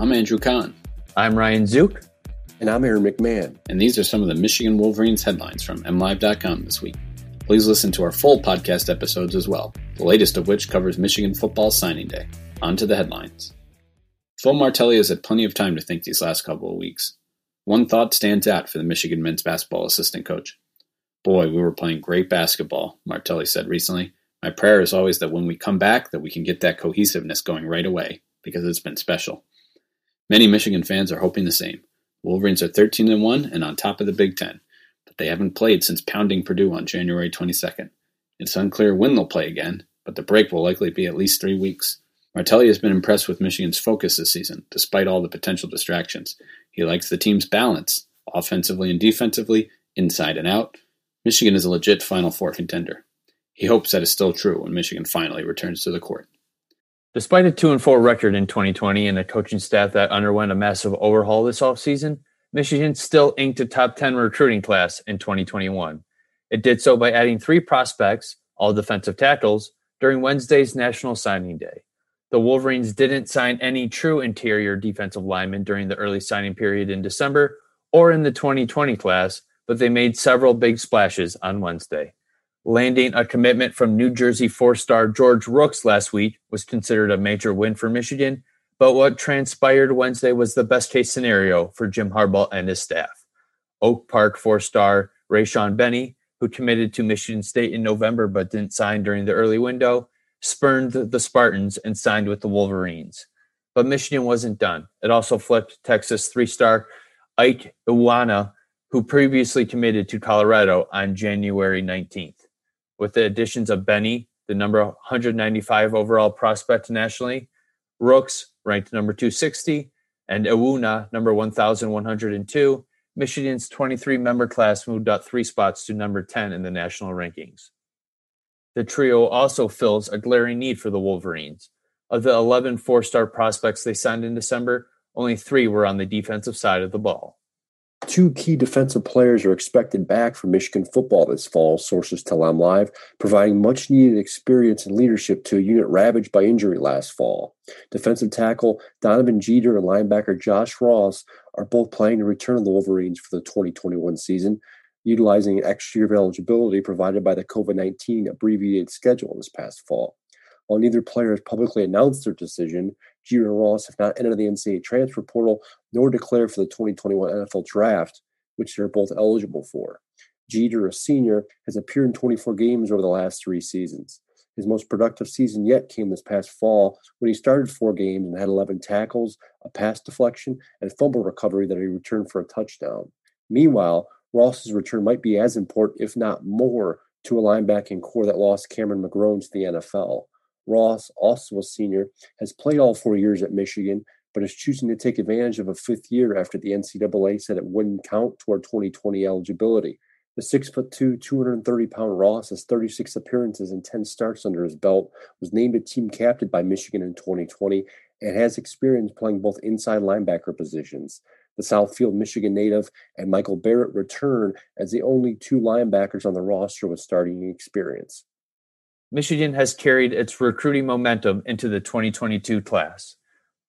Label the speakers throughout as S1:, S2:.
S1: I'm Andrew Kahn.
S2: I'm Ryan Zook.
S3: And I'm Aaron McMahon.
S1: And these are some of the Michigan Wolverines headlines from MLive.com this week. Please listen to our full podcast episodes as well, the latest of which covers Michigan football signing day. On to the headlines. Phil Martelli has had plenty of time to think these last couple of weeks. One thought stands out for the Michigan men's basketball assistant coach. Boy, we were playing great basketball, Martelli said recently. My prayer is always that when we come back that we can get that cohesiveness going right away because it's been special. Many Michigan fans are hoping the same. Wolverines are 13 and 1 and on top of the Big 10, but they haven't played since pounding Purdue on January 22nd. It's unclear when they'll play again, but the break will likely be at least 3 weeks. Martelli has been impressed with Michigan's focus this season, despite all the potential distractions. He likes the team's balance, offensively and defensively, inside and out. Michigan is a legit Final Four contender. He hopes that is still true when Michigan finally returns to the court.
S2: Despite a 2 and 4 record in 2020 and a coaching staff that underwent a massive overhaul this offseason, Michigan still inked a top 10 recruiting class in 2021. It did so by adding three prospects, all defensive tackles, during Wednesday's National Signing Day. The Wolverines didn't sign any true interior defensive linemen during the early signing period in December or in the 2020 class, but they made several big splashes on Wednesday. Landing a commitment from New Jersey four star George Rooks last week was considered a major win for Michigan, but what transpired Wednesday was the best case scenario for Jim Harbaugh and his staff. Oak Park four star Rayshaun Benny, who committed to Michigan State in November but didn't sign during the early window, spurned the Spartans and signed with the Wolverines. But Michigan wasn't done. It also flipped Texas three star Ike Iwunnah, who previously committed to Colorado on January 19th with the additions of Benny, the number 195 overall prospect nationally, Rooks, ranked number 260, and Iwunnah, number 1,102. Michigan's 23 member class moved up three spots to number 10 in the national rankings. The trio also fills a glaring need for the Wolverines. Of the 11 four star prospects they signed in December, only three were on the defensive side of the ball.
S3: Two key defensive players are expected back for Michigan football this fall, sources tell MLive, providing much needed experience and leadership to a unit ravaged by injury last fall. Defensive tackle Donovan Jeter and linebacker Josh Ross are both planning to return to the Wolverines for the 2021 season, utilizing an extra year of eligibility provided by the COVID 19 abbreviated schedule this past fall. While neither player has publicly announced their decision, Jeter and Ross have not entered the NCAA transfer portal nor declared for the 2021 NFL draft, which they're both eligible for. Jeter, a senior, has appeared in 24 games over the last three seasons. His most productive season yet came this past fall when he started four games and had 11 tackles, a pass deflection, and fumble recovery that he returned for a touchdown. Meanwhile, Ross's return might be as important, if not more, to a linebacking corps that lost Cameron McGrone to the NFL. Ross, also a senior, has played all four years at Michigan, but is choosing to take advantage of a fifth year after the NCAA said it wouldn't count toward 2020 eligibility. The six foot two, 230 pound Ross has 36 appearances and 10 starts under his belt, was named a team captain by Michigan in 2020, and has experience playing both inside linebacker positions. The Southfield, Michigan native and Michael Barrett return as the only two linebackers on the roster with starting experience.
S2: Michigan has carried its recruiting momentum into the 2022 class.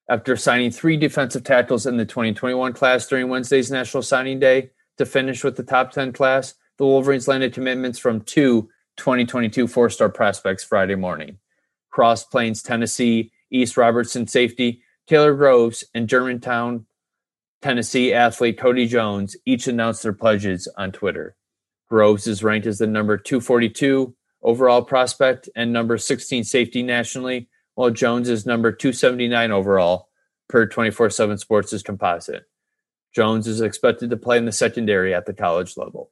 S2: After signing three defensive tackles in the 2021 class during Wednesday's National Signing Day to finish with the top 10 class, the Wolverines landed commitments from two 2022 four star prospects Friday morning. Cross Plains, Tennessee, East Robertson safety Taylor Groves, and Germantown, Tennessee athlete Cody Jones each announced their pledges on Twitter. Groves is ranked as the number 242 overall prospect and number 16 safety nationally, while Jones is number 279 overall per 24 7 Sports' composite. Jones is expected to play in the secondary at the college level.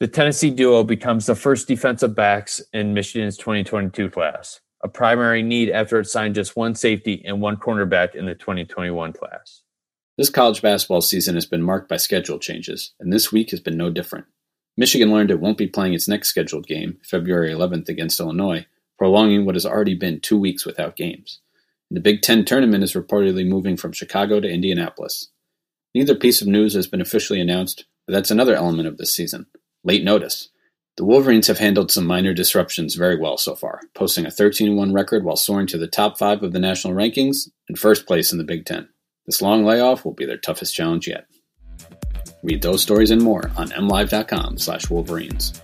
S2: The Tennessee duo becomes the first defensive backs in Michigan's 2022 class, a primary need after it signed just one safety and one cornerback in the 2021 class.
S1: This college basketball season has been marked by schedule changes, and this week has been no different. Michigan learned it won't be playing its next scheduled game, February 11th against Illinois, prolonging what has already been two weeks without games. The Big Ten tournament is reportedly moving from Chicago to Indianapolis. Neither piece of news has been officially announced, but that's another element of this season late notice. The Wolverines have handled some minor disruptions very well so far, posting a 13 1 record while soaring to the top five of the national rankings and first place in the Big Ten. This long layoff will be their toughest challenge yet. Read those stories and more on mlive.com slash wolverines.